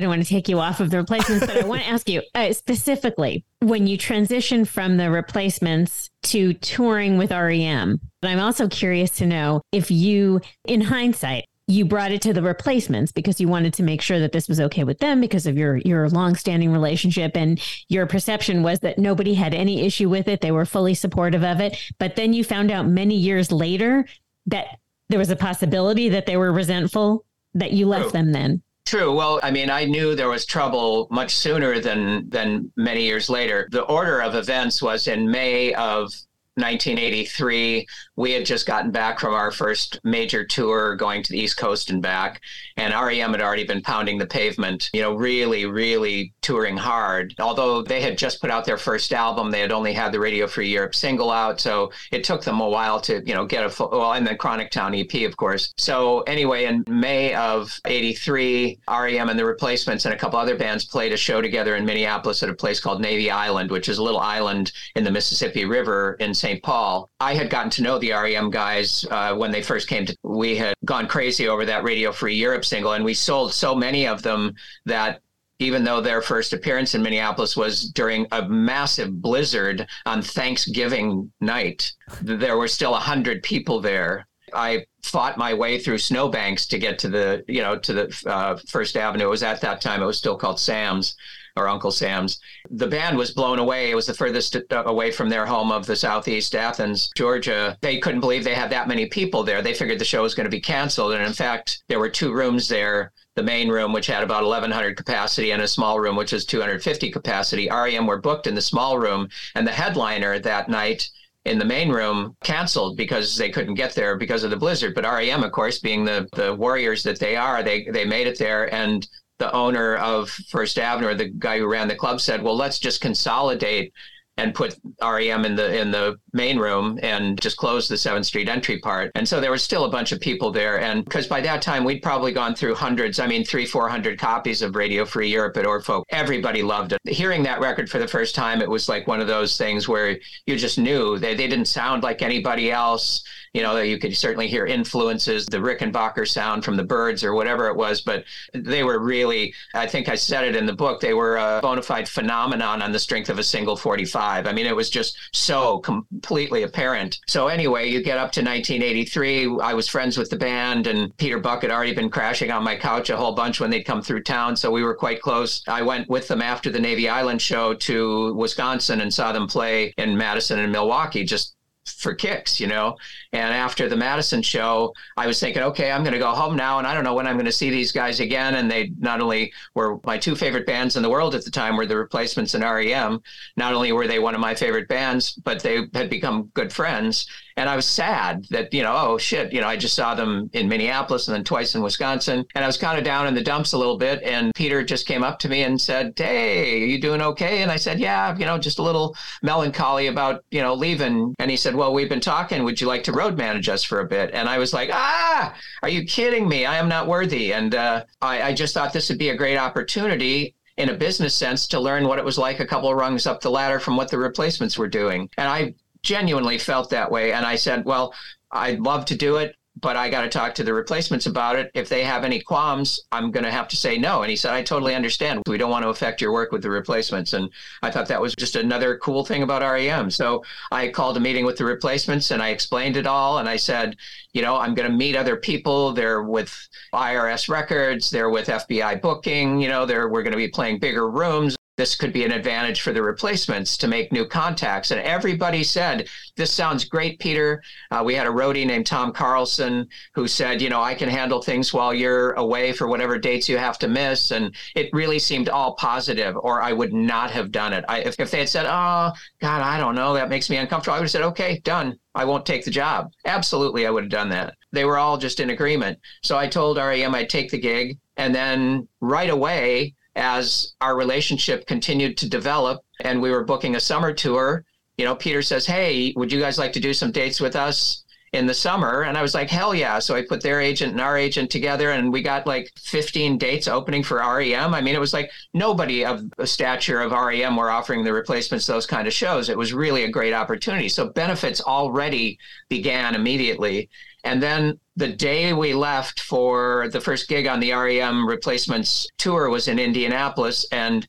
I don't want to take you off of the replacements, but I want to ask you uh, specifically when you transition from the replacements to touring with REM. But I'm also curious to know if you, in hindsight, you brought it to the replacements because you wanted to make sure that this was okay with them because of your your long-standing relationship and your perception was that nobody had any issue with it they were fully supportive of it but then you found out many years later that there was a possibility that they were resentful that you left True. them then True. Well, I mean, I knew there was trouble much sooner than than many years later. The order of events was in May of 1983. We had just gotten back from our first major tour going to the East Coast and back, and REM had already been pounding the pavement, you know, really, really touring hard. Although they had just put out their first album, they had only had the Radio Free Europe single out, so it took them a while to, you know, get a full, well, and the Chronic Town EP, of course. So anyway, in May of 83, REM and the Replacements and a couple other bands played a show together in Minneapolis at a place called Navy Island, which is a little island in the Mississippi River in St. Paul. I had gotten to know the REM guys uh, when they first came to. We had gone crazy over that Radio Free Europe single, and we sold so many of them that even though their first appearance in Minneapolis was during a massive blizzard on Thanksgiving night, there were still a 100 people there. I fought my way through snowbanks to get to the, you know, to the uh, First Avenue. It was at that time, it was still called Sam's or Uncle Sam's. The band was blown away. It was the furthest uh, away from their home of the Southeast Athens, Georgia. They couldn't believe they had that many people there. They figured the show was going to be canceled. And in fact, there were two rooms there the main room, which had about 1,100 capacity, and a small room, which was 250 capacity. REM were booked in the small room, and the headliner that night in the main room canceled because they couldn't get there because of the blizzard. But REM, of course, being the the warriors that they are, they they made it there, and the owner of First Avenue, or the guy who ran the club, said, "Well, let's just consolidate." And put REM in the in the main room and just close the 7th Street entry part. And so there was still a bunch of people there. And because by that time we'd probably gone through hundreds, I mean three, four hundred copies of Radio Free Europe at Oar Folk. Everybody loved it. Hearing that record for the first time, it was like one of those things where you just knew they, they didn't sound like anybody else. You know, you could certainly hear influences, the Rickenbacker sound from the Byrds or whatever it was, but they were really, I think I said it in the book, they were a bona fide phenomenon on the strength of a single 45 drive. I mean, it was just so completely apparent. So anyway, you get up to 1983. I was friends with the band, and Peter Buck had already been crashing on my couch a whole bunch when they'd come through town. So we were quite close. I went with them after the Navy Island show to Wisconsin and saw them play in Madison and Milwaukee just for kicks, you know. And after the Madison show, I was thinking, okay, I'm going to go home now, and I don't know when I'm going to see these guys again. And they not only were my two favorite bands in the world at the time were the Replacements and REM. Not only were they one of my favorite bands, but they had become good friends. And I was sad that, you know, oh shit, you know, I just saw them in Minneapolis and then twice in Wisconsin. And I was kind of down in the dumps a little bit. And Peter just came up to me and said, Hey, are you doing okay? And I said, Yeah, you know, just a little melancholy about, you know, leaving. And he said, Well, we've been talking. Would you like to road manage us for a bit? And I was like, Ah, are you kidding me? I am not worthy. And uh, I, I just thought this would be a great opportunity in a business sense to learn what it was like a couple of rungs up the ladder from what the replacements were doing. And I genuinely felt that way. And I said, well, I'd love to do it, but I got to talk to the replacements about it. If they have any qualms, I'm going to have to say no. And he said, I totally understand. We don't want to affect your work with the replacements. And I thought that was just another cool thing about REM. So I called a meeting with the replacements and I explained it all. And I said, you know, I'm going to meet other people. They're with IRS records, they're with FBI booking, you know, they're, we're going to be playing bigger rooms this could be an advantage for the replacements to make new contacts. And everybody said, This sounds great, Peter. Uh, we had a roadie named Tom Carlson who said, You know, I can handle things while you're away for whatever dates you have to miss. And it really seemed all positive, or I would not have done it. I, if, if they had said, Oh, God, I don't know, that makes me uncomfortable, I would have said, Okay, done. I won't take the job. Absolutely, I would have done that. They were all just in agreement. So I told REM I'd take the gig. And then right away, as our relationship continued to develop and we were booking a summer tour, you know, Peter says, Hey, would you guys like to do some dates with us in the summer? And I was like, Hell yeah. So I put their agent and our agent together and we got like 15 dates opening for REM. I mean, it was like nobody of the stature of REM were offering the replacements, those kind of shows. It was really a great opportunity. So benefits already began immediately. And then the day we left for the first gig on the REM replacements tour was in Indianapolis. And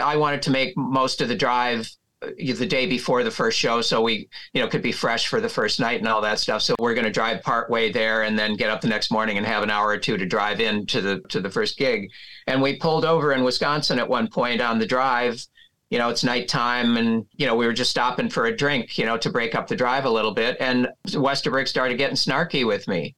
I wanted to make most of the drive uh, the day before the first show so we you know could be fresh for the first night and all that stuff so we're going to drive part way there and then get up the next morning and have an hour or two to drive in to the to the first gig and we pulled over in wisconsin at one point on the drive you know, it's nighttime and, you know, we were just stopping for a drink, you know, to break up the drive a little bit. And Westerberg started getting snarky with me.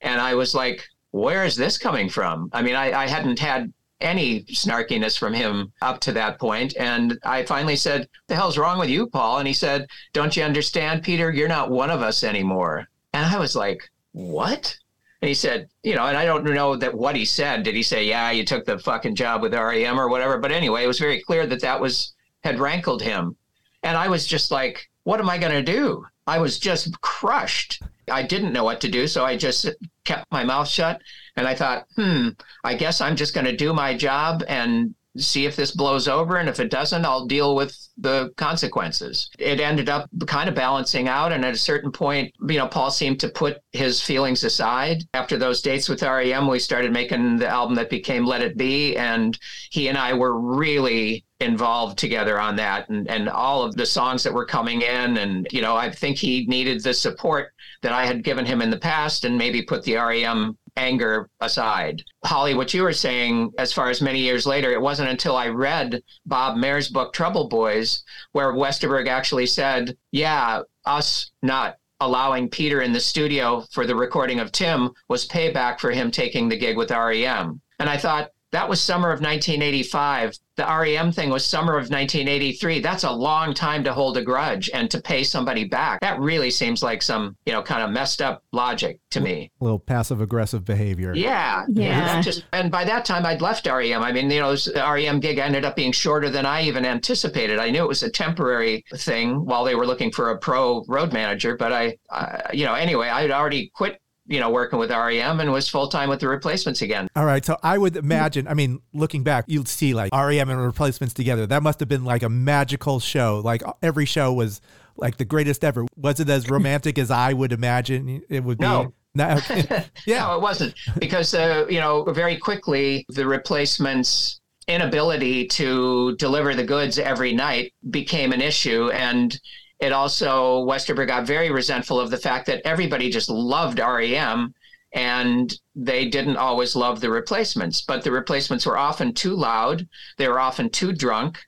And I was like, where is this coming from? I mean, I, I hadn't had any snarkiness from him up to that point. And I finally said, The hell's wrong with you, Paul? And he said, Don't you understand, Peter? You're not one of us anymore. And I was like, What? And he said, you know, and I don't know that what he said. Did he say, yeah, you took the fucking job with REM or whatever? But anyway, it was very clear that that was had rankled him. And I was just like, what am I going to do? I was just crushed. I didn't know what to do. So I just kept my mouth shut. And I thought, hmm, I guess I'm just going to do my job and see if this blows over. And if it doesn't, I'll deal with the consequences. It ended up kind of balancing out. And at a certain point, you know, Paul seemed to put his feelings aside. After those dates with REM, we started making the album that became Let It Be. And he and I were really involved together on that and, and all of the songs that were coming in. And, you know, I think he needed the support that I had given him in the past and maybe put the REM anger aside. Holly, what you were saying, as far as many years later, it wasn't until I read Bob Mehr's book, Trouble Boys, where Westerberg actually said, yeah, us not allowing Peter in the studio for the recording of Tim was payback for him taking the gig with REM. And I thought, that was summer of 1985. The REM thing was summer of 1983. That's a long time to hold a grudge and to pay somebody back. That really seems like some, you know, kind of messed up logic to me. A little passive aggressive behavior. Yeah. Yeah. Just, and by that time, I'd left REM. I mean, you know, the REM gig ended up being shorter than I even anticipated. I knew it was a temporary thing while they were looking for a pro road manager. But I, I you know, anyway, I had already quit you know, working with REM and was full time with the replacements again. All right. So I would imagine, I mean, looking back, you'd see like REM and replacements together. That must have been like a magical show. Like every show was like the greatest ever. Was it as romantic as I would imagine it would be? No. No, yeah. no, it wasn't because, uh, you know, very quickly the replacements inability to deliver the goods every night became an issue. And it also, Westerberg got very resentful of the fact that everybody just loved REM and they didn't always love the replacements. But the replacements were often too loud, they were often too drunk,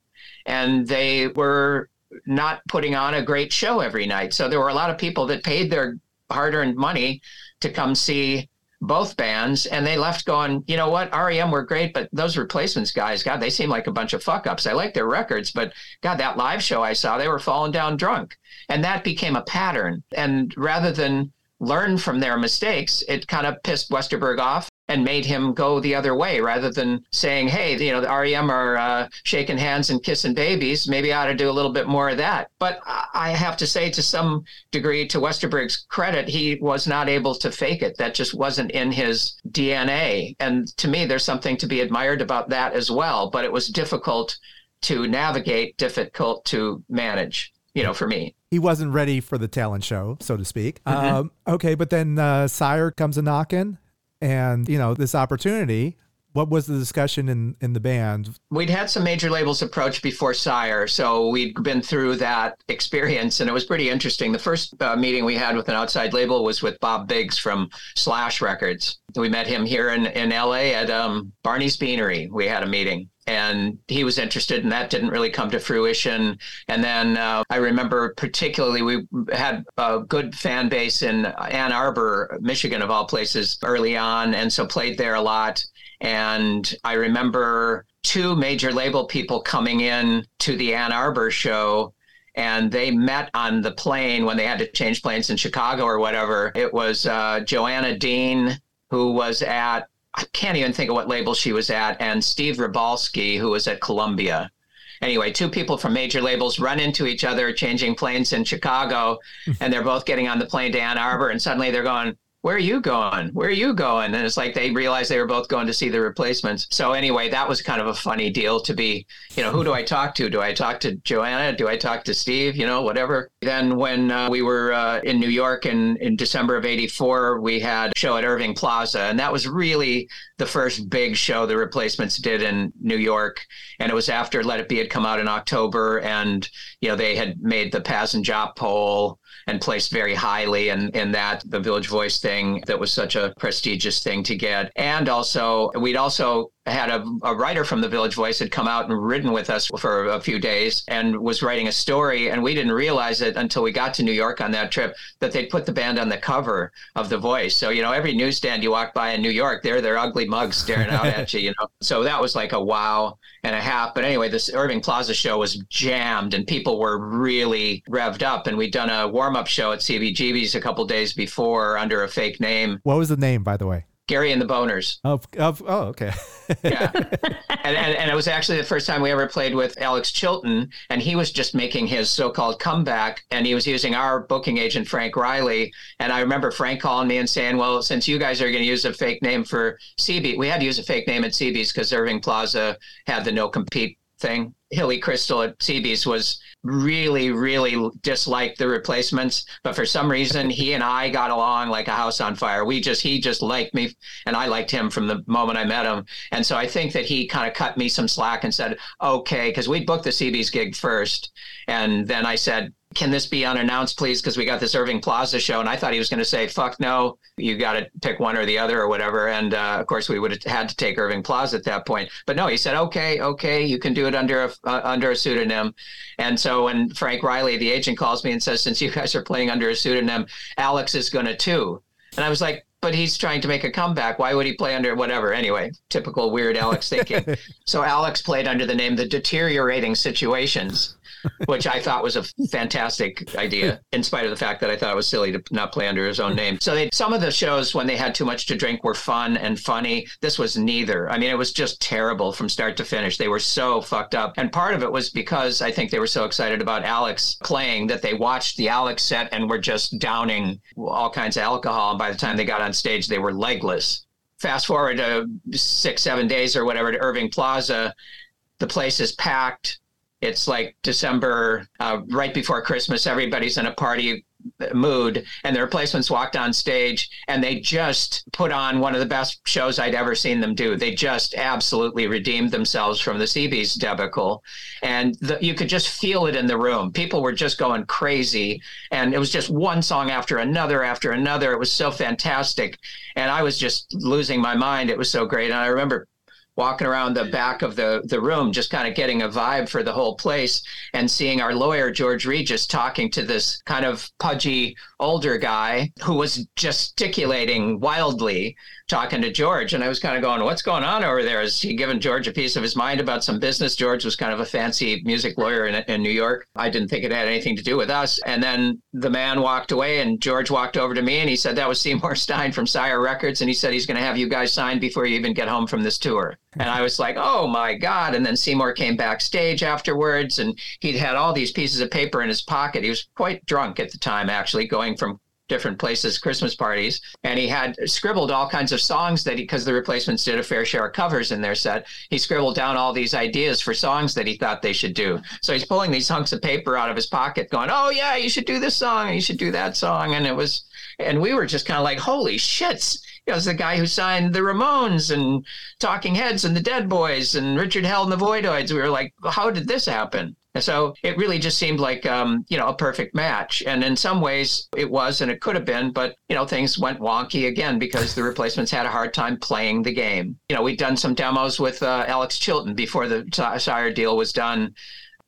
and they were not putting on a great show every night. So there were a lot of people that paid their hard earned money to come see both bands and they left going, you know what, REM were great, but those replacements guys, God, they seem like a bunch of fuck ups. I like their records, but God, that live show I saw, they were falling down drunk. And that became a pattern. And rather than learn from their mistakes, it kind of pissed Westerberg off and made him go the other way rather than saying, hey, you know, the REM are uh, shaking hands and kissing babies. Maybe I ought to do a little bit more of that. But I have to say, to some degree, to Westerberg's credit, he was not able to fake it. That just wasn't in his DNA. And to me, there's something to be admired about that as well. But it was difficult to navigate, difficult to manage, you know, for me he wasn't ready for the talent show, so to speak. Mm-hmm. Um, okay, but then uh, Sire comes a knocking, and you know this opportunity what was the discussion in in the band? We'd had some major labels approach before sire so we'd been through that experience and it was pretty interesting. The first uh, meeting we had with an outside label was with bob biggs from slash records. We met him here in, in la at um, barney's beanery. We had a meeting and he was interested and that didn't really come to fruition. And then uh, i remember particularly we had a good fan base in ann arbor michigan of all places early on and so played there a lot and i remember two major label people coming in to the ann arbor show and they met on the plane when they had to change planes in chicago or whatever it was uh, joanna dean who was at I can't even think of what label she was at, and Steve Rybalski, who was at Columbia. Anyway, two people from major labels run into each other changing planes in Chicago, and they're both getting on the plane to Ann Arbor, and suddenly they're going, where are you going? Where are you going? And it's like they realized they were both going to see the replacements. So anyway, that was kind of a funny deal to be, you know, who do I talk to? Do I talk to Joanna? Do I talk to Steve? You know, whatever. Then when uh, we were uh, in New York in, in December of 84, we had a show at Irving Plaza. And that was really the first big show the replacements did in New York. And it was after Let It Be had come out in October. And, you know, they had made the Pazz and Jop poll and placed very highly in, in that, the Village Voice thing that was such a prestigious thing to get. And also, we'd also had a, a, writer from the Village Voice had come out and ridden with us for a few days and was writing a story. And we didn't realize it until we got to New York on that trip that they'd put the band on the cover of The Voice. So, you know, every newsstand you walk by in New York, there, their ugly mugs staring out at you, you know. So that was like a wow and a half. But anyway, this Irving Plaza show was jammed and people were really revved up. And we'd done a warm up show at CBGB's a couple days before under a fake name. What was the name, by the way? Gary and the Boners. Of, of oh, okay. yeah. And, and, and it was actually the first time we ever played with Alex Chilton, and he was just making his so called comeback, and he was using our booking agent, Frank Riley. And I remember Frank calling me and saying, Well, since you guys are going to use a fake name for CB, we had to use a fake name at CB's because Irving Plaza had the no compete thing. Hilly Kristal at CB's was really, really disliked the replacements, but for some reason he and I got along like a house on fire. We just he just liked me and I liked him from the moment I met him. And so I think that he kind of cut me some slack and said, okay, because we booked the CB's gig first. And then I said, can this be unannounced, please? Because we got this Irving Plaza show. And I thought he was going to say, fuck no, you got to pick one or the other or whatever. And uh, of course, we would have had to take Irving Plaza at that point. But no, he said, okay, okay, you can do it under a, uh, under a pseudonym. And so when Frank Riley, the agent, calls me and says, since you guys are playing under a pseudonym, Alex is going to too. And I was like, but he's trying to make a comeback. Why would he play under whatever? Anyway, typical weird Alex thinking. so Alex played under the name The Deteriorating Situations which I thought was a fantastic idea, in spite of the fact that I thought it was silly to not play under his own name. So they, some of the shows, when they had too much to drink, were fun and funny. This was neither. I mean, it was just terrible from start to finish. They were so fucked up. And part of it was because I think they were so excited about Alex playing that they watched the Alex set and were just downing all kinds of alcohol. And by the time they got on stage, they were legless fast forward to six, seven days or whatever to Irving Plaza. The place is packed it's like December, uh, right before Christmas. Everybody's in a party mood. And the replacements walked on stage and they just put on one of the best shows I'd ever seen them do. They just absolutely redeemed themselves from the CB's debacle. And the, you could just feel it in the room. People were just going crazy. And it was just one song after another after another. It was so fantastic. And I was just losing my mind. It was so great. And I remember walking around the back of the, the room, just kind of getting a vibe for the whole place and seeing our lawyer, George Regis, talking to this kind of pudgy older guy who was gesticulating wildly talking to George. And I was kind of going, what's going on over there? Is he giving George a piece of his mind about some business? George was kind of a fancy music lawyer in, in New York. I didn't think it had anything to do with us. And then the man walked away and George walked over to me and he said, that was Seymour Stein from Sire Records. And he said, he's going to have you guys signed before you even get home from this tour. And I was like, oh my God. And then Seymour came backstage afterwards and he'd had all these pieces of paper in his pocket. He was quite drunk at the time, actually, going from different places, Christmas parties, and he had scribbled all kinds of songs that he, because the replacements did a fair share of covers in their set, he scribbled down all these ideas for songs that he thought they should do. So he's pulling these hunks of paper out of his pocket, going, "Oh yeah, you should do this song, you should do that song," and it was, and we were just kind of like, "Holy shits!" You know, was the guy who signed the Ramones and Talking Heads and the Dead Boys and Richard Hell and the Voidoids. We were like, "How did this happen?" And so it really just seemed like, um, you know, a perfect match. And in some ways it was and it could have been, but, you know, things went wonky again because the replacements had a hard time playing the game. You know, we'd done some demos with uh, Alex Chilton before the Sire deal was done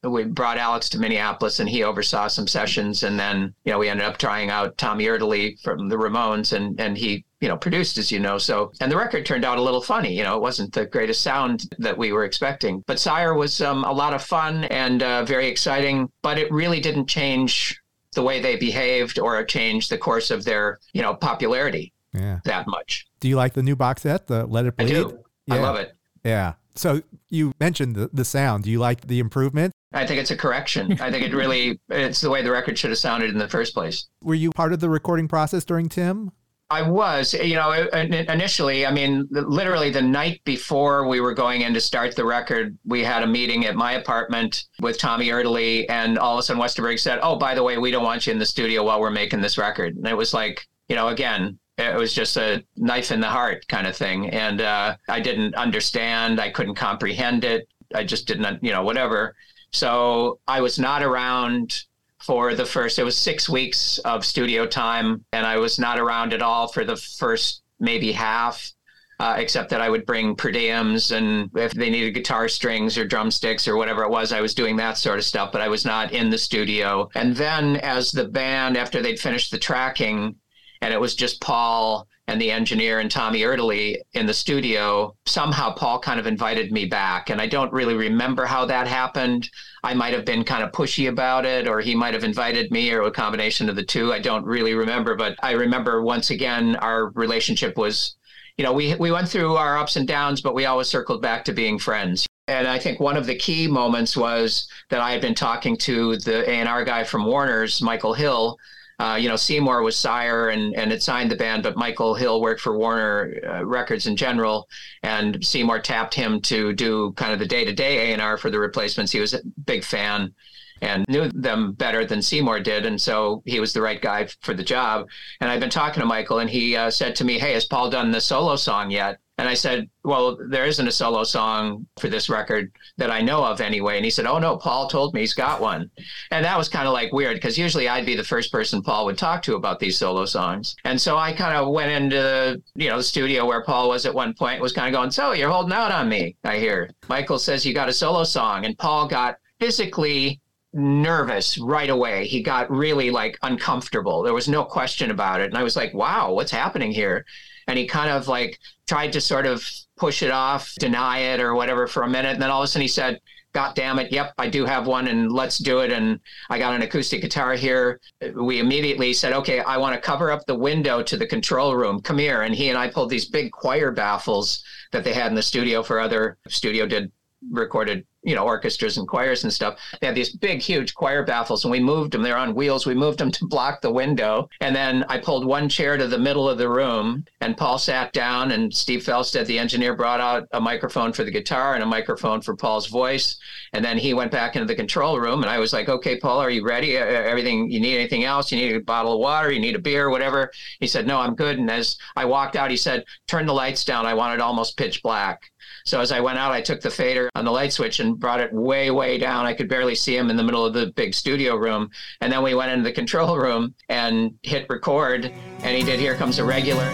we brought Alex to Minneapolis and he oversaw some sessions. And then, you know, we ended up trying out Tommy Erdelyi from the Ramones and, and he you know, produced, as you know. So, and the record turned out a little funny. You know, it wasn't the greatest sound that we were expecting. But Sire was um, a lot of fun and uh, very exciting, but it really didn't change the way they behaved or change the course of their, you know, popularity yeah. that much. Do you like the new box set, the Let It Bleed? I do. Yeah. I love it. Yeah. So you mentioned the, the sound. Do you like the improvement? I think it's a correction. I think it really, it's the way the record should have sounded in the first place. Were you part of the recording process during Tim? I was, you know, initially, I mean, literally the night before we were going in to start the record, we had a meeting at my apartment with Tommy Erdelyi, and all of a sudden Westerberg said, "Oh, by the way, we don't want you in the studio while we're making this record." And it was like, you know, again, it was just a knife in the heart kind of thing, and uh, I didn't understand, I couldn't comprehend it, I just didn't, you know, whatever. So I was not around for the first, it was six weeks of studio time, and I was not around at all for the first maybe half. Uh, except that I would bring per diems and if they needed guitar strings or drumsticks or whatever it was, I was doing that sort of stuff, but I was not in the studio. And then as the band, after they'd finished the tracking, and it was just Paul and the engineer and Tommy Erdelyi in the studio, somehow Paul kind of invited me back. And I don't really remember how that happened. I might have been kind of pushy about it, or he might have invited me, or a combination of the two. I don't really remember. But I remember once again, our relationship was, you know, we, we went through our ups and downs, but we always circled back to being friends. And I think one of the key moments was that I had been talking to the A&R guy from Warner's, Michael Hill, uh, you know, Seymour was sire and, and had signed the band, but Michael Hill worked for Warner uh, Records in general, and Seymour tapped him to do kind of the day to day A and R for the replacements. He was a big fan and knew them better than Seymour did, and so he was the right guy for the job. And I've been talking to Michael, and he uh, said to me, "Hey, has Paul done the solo song yet?" And I said, Well, there isn't a solo song for this record that I know of anyway. And he said, Oh, no, Paul told me he's got one. And that was kind of like weird because usually I'd be the first person Paul would talk to about these solo songs. And so I kind of went into, you know, the studio where Paul was at one point, was kind of going, So you're holding out on me, I hear. Michael says, You got a solo song. And Paul got physically nervous right away. He got really like uncomfortable. There was no question about it. And I was like, wow, what's happening here? And he kind of like tried to sort of push it off, deny it or whatever for a minute. And then all of a sudden he said, God damn it. Yep, I do have one and let's do it. And I got an acoustic guitar here. We immediately said, okay, I want to cover up the window to the control room. Come here. And he and I pulled these big choir baffles that they had in the studio for other studio did recorded you know, orchestras and choirs and stuff. They had these big, huge choir baffles, and we moved them. They're on wheels. We moved them to block the window. And then I pulled one chair to the middle of the room, and Paul sat down, and Steve Fjelstad, the engineer, brought out a microphone for the guitar and a microphone for Paul's voice. And then he went back into the control room, and I was like, okay, Paul, are you ready? Everything, you need anything else? You need a bottle of water? You need a beer, whatever? He said, no, I'm good. And as I walked out, he said, turn the lights down. I want it almost pitch black. So as I went out, I took the fader on the light switch and brought it way, way down. I could barely see him in the middle of the big studio room. And then we went into the control room and hit record, and he did Here Comes a Regular.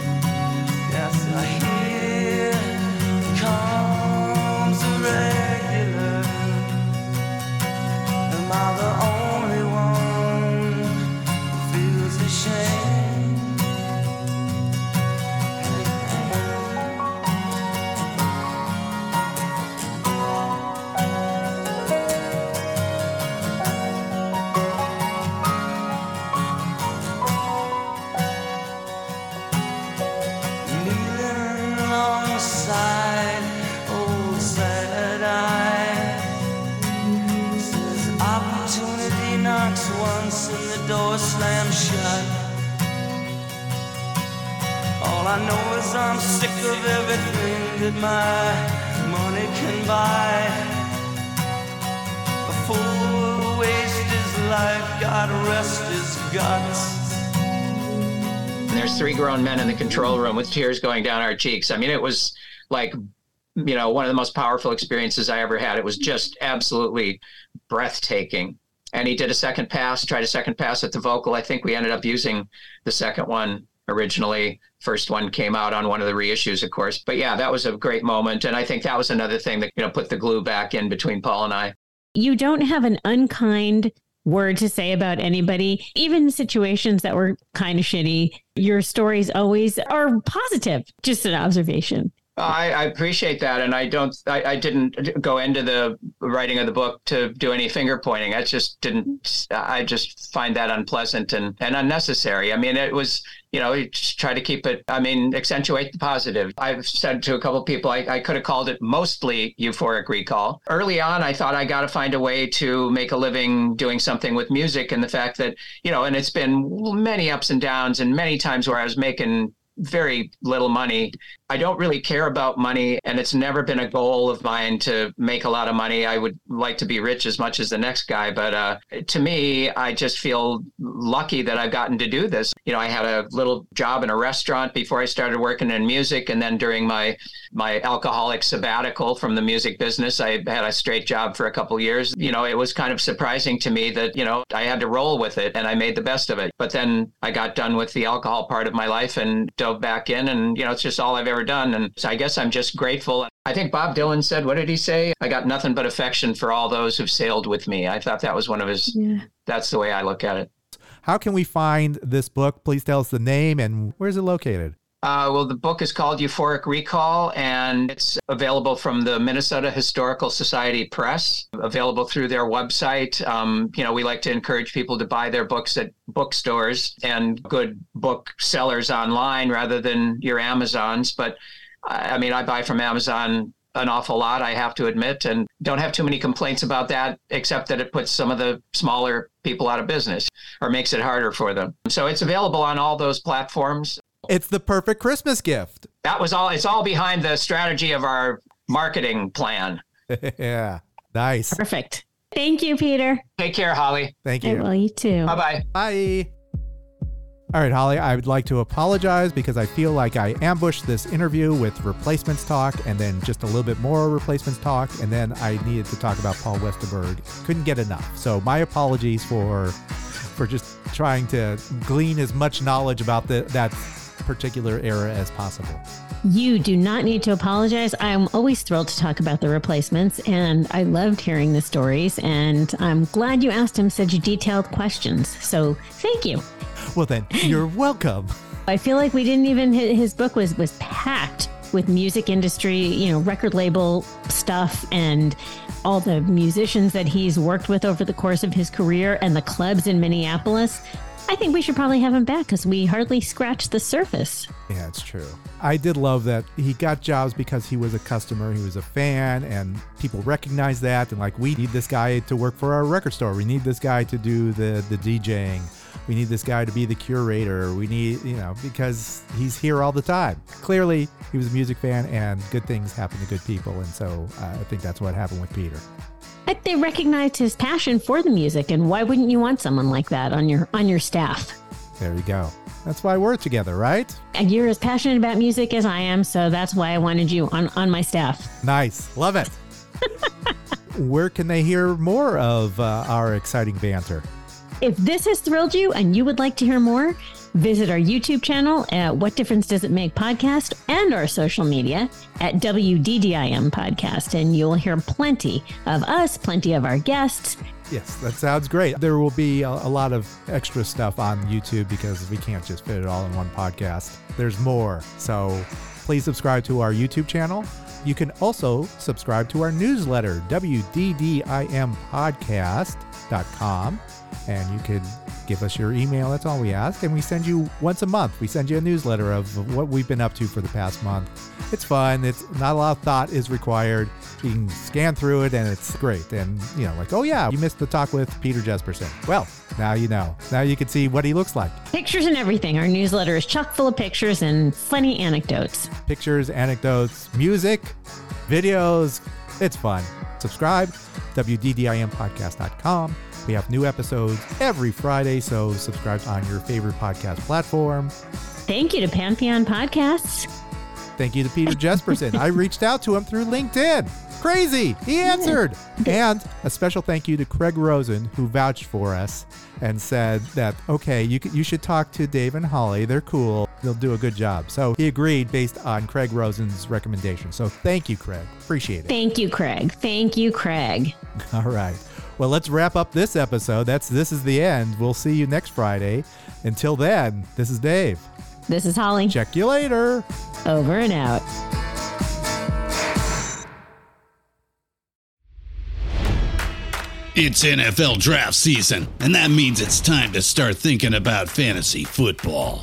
Yes, comes a regular. Am I the I three grown men in the control room with tears going down our cheeks. I mean, it was like, you know, one of the most powerful experiences I ever had. It was just absolutely breathtaking and he did a second pass, tried a second pass at the vocal. I think we ended up using the second one originally. First one came out on one of the reissues, of course. But yeah, that was a great moment. And I think that was another thing that, you know, put the glue back in between Paul and I. You don't have an unkind word to say about anybody, even situations that were kind of shitty. Your stories always are positive. Just an observation. Oh, I, I, appreciate that, and I don't. I, I, didn't go into the writing of the book to do any finger pointing. I just didn't. I just find that unpleasant and, and unnecessary. I mean, it was you know, try to keep it, I mean, accentuate the positive. I've said to a couple people, I, I could have called it mostly euphoric recall. Early on, I thought I got to find a way to make a living doing something with music. And the fact that, you know, and it's been many ups and downs and many times where I was making very little money. I don't really care about money, and it's never been a goal of mine to make a lot of money. I would like to be rich as much as the next guy, but uh, to me, I just feel lucky that I've gotten to do this. You know, I had a little job in a restaurant before I started working in music, and then during my my alcoholic sabbatical from the music business, I had a straight job for a couple years. You know, it was kind of surprising to me that you know I had to roll with it, and I made the best of it. But then I got done with the alcohol part of my life and dove back in, and you know, it's just all I've ever done. And so I guess I'm just grateful. I think Bob Dylan said, what did he say? I got nothing but affection for all those who've sailed with me. I thought that was one of his, yeah. that's the way I look at it. How can we find this book? Please tell us the name and where's it located? Uh, well, the book is called Euphoric Recall, and it's available from the Minnesota Historical Society Press, available through their website. Um, you know, we like to encourage people to buy their books at bookstores and good booksellers online rather than your Amazons. But I mean, I buy from Amazon an awful lot, I have to admit, and don't have too many complaints about that, except that it puts some of the smaller people out of business or makes it harder for them. So it's available on all those platforms. It's the perfect Christmas gift. That was all. It's all behind the strategy of our marketing plan. yeah. Nice. Perfect. Thank you, Peter. Take care, Holly. Thank you. well, you too. Bye-bye. Bye. All right, Holly, I would like to apologize because I feel like I ambushed this interview with replacements talk and then just a little bit more replacements talk. And then I needed to talk about Paul Westerberg. Couldn't get enough. So my apologies for for just trying to glean as much knowledge about the, that particular era as possible. You do not need to apologize. I'm always thrilled to talk about the replacements, and I loved hearing the stories. And I'm glad you asked him such detailed questions. So thank you. Well, then you're welcome. I feel like we didn't even. Hit his book was was packed with music industry, you know, record label stuff, and all the musicians that he's worked with over the course of his career, and the clubs in Minneapolis I think we should probably have him back because we hardly scratched the surface. Yeah, it's true. I did love that he got jobs because he was a customer, he was a fan, and people recognized that. And like, we need this guy to work for our record store. We need this guy to do the the DJing. We need this guy to be the curator. We need, you know, because he's here all the time. Clearly, he was a music fan, and good things happen to good people. And so uh, I think that's what happened with Peter. I- They recognized his passion for the music, and why wouldn't you want someone like that on your on your staff? There you go. That's why we're together, right? And you're as passionate about music as I am, so that's why I wanted you on on my staff. Nice. Love it. Where can they hear more of uh, our exciting banter? If this has thrilled you and you would like to hear more, visit our YouTube channel at What Difference Does It Make podcast and our social media at WDDIM podcast. And you'll hear plenty of us, plenty of our guests. Yes, that sounds great. There will be a, a lot of extra stuff on YouTube because we can't just fit it all in one podcast. There's more. So please subscribe to our YouTube channel. You can also subscribe to our newsletter, WDDIMpodcast.com. And you can give us your email. That's all we ask. And we send you once a month. We send you a newsletter of what we've been up to for the past month. It's fun. It's not a lot of thought is required. You can scan through it and it's great. And, you know, like, oh, yeah, you missed the talk with Peter Jesperson. Well, now you know. Now you can see what he looks like. Pictures and everything. Our newsletter is chock full of pictures and funny anecdotes. Pictures, anecdotes, music, videos. It's fun. Subscribe, WDDIMpodcast.com. We have new episodes every Friday, so subscribe on your favorite podcast platform. Thank you to Pantheon Podcasts. Thank you to Peter Jesperson. I reached out to him through LinkedIn. Crazy. He answered. And a special thank you to Craig Rosen, who vouched for us and said that, okay, you, you should talk to Dave and Holly. They're cool. They'll do a good job. So he agreed based on Craig Rosen's recommendation. So thank you, Craig. Appreciate it. Thank you, Craig. Thank you, Craig. All right. Well, let's wrap up this episode. That's this is the end. We'll see you next Friday. Until then, this is Dave. This is Holly. Check you later. Over and out. It's NFL draft season, and that means it's time to start thinking about fantasy football.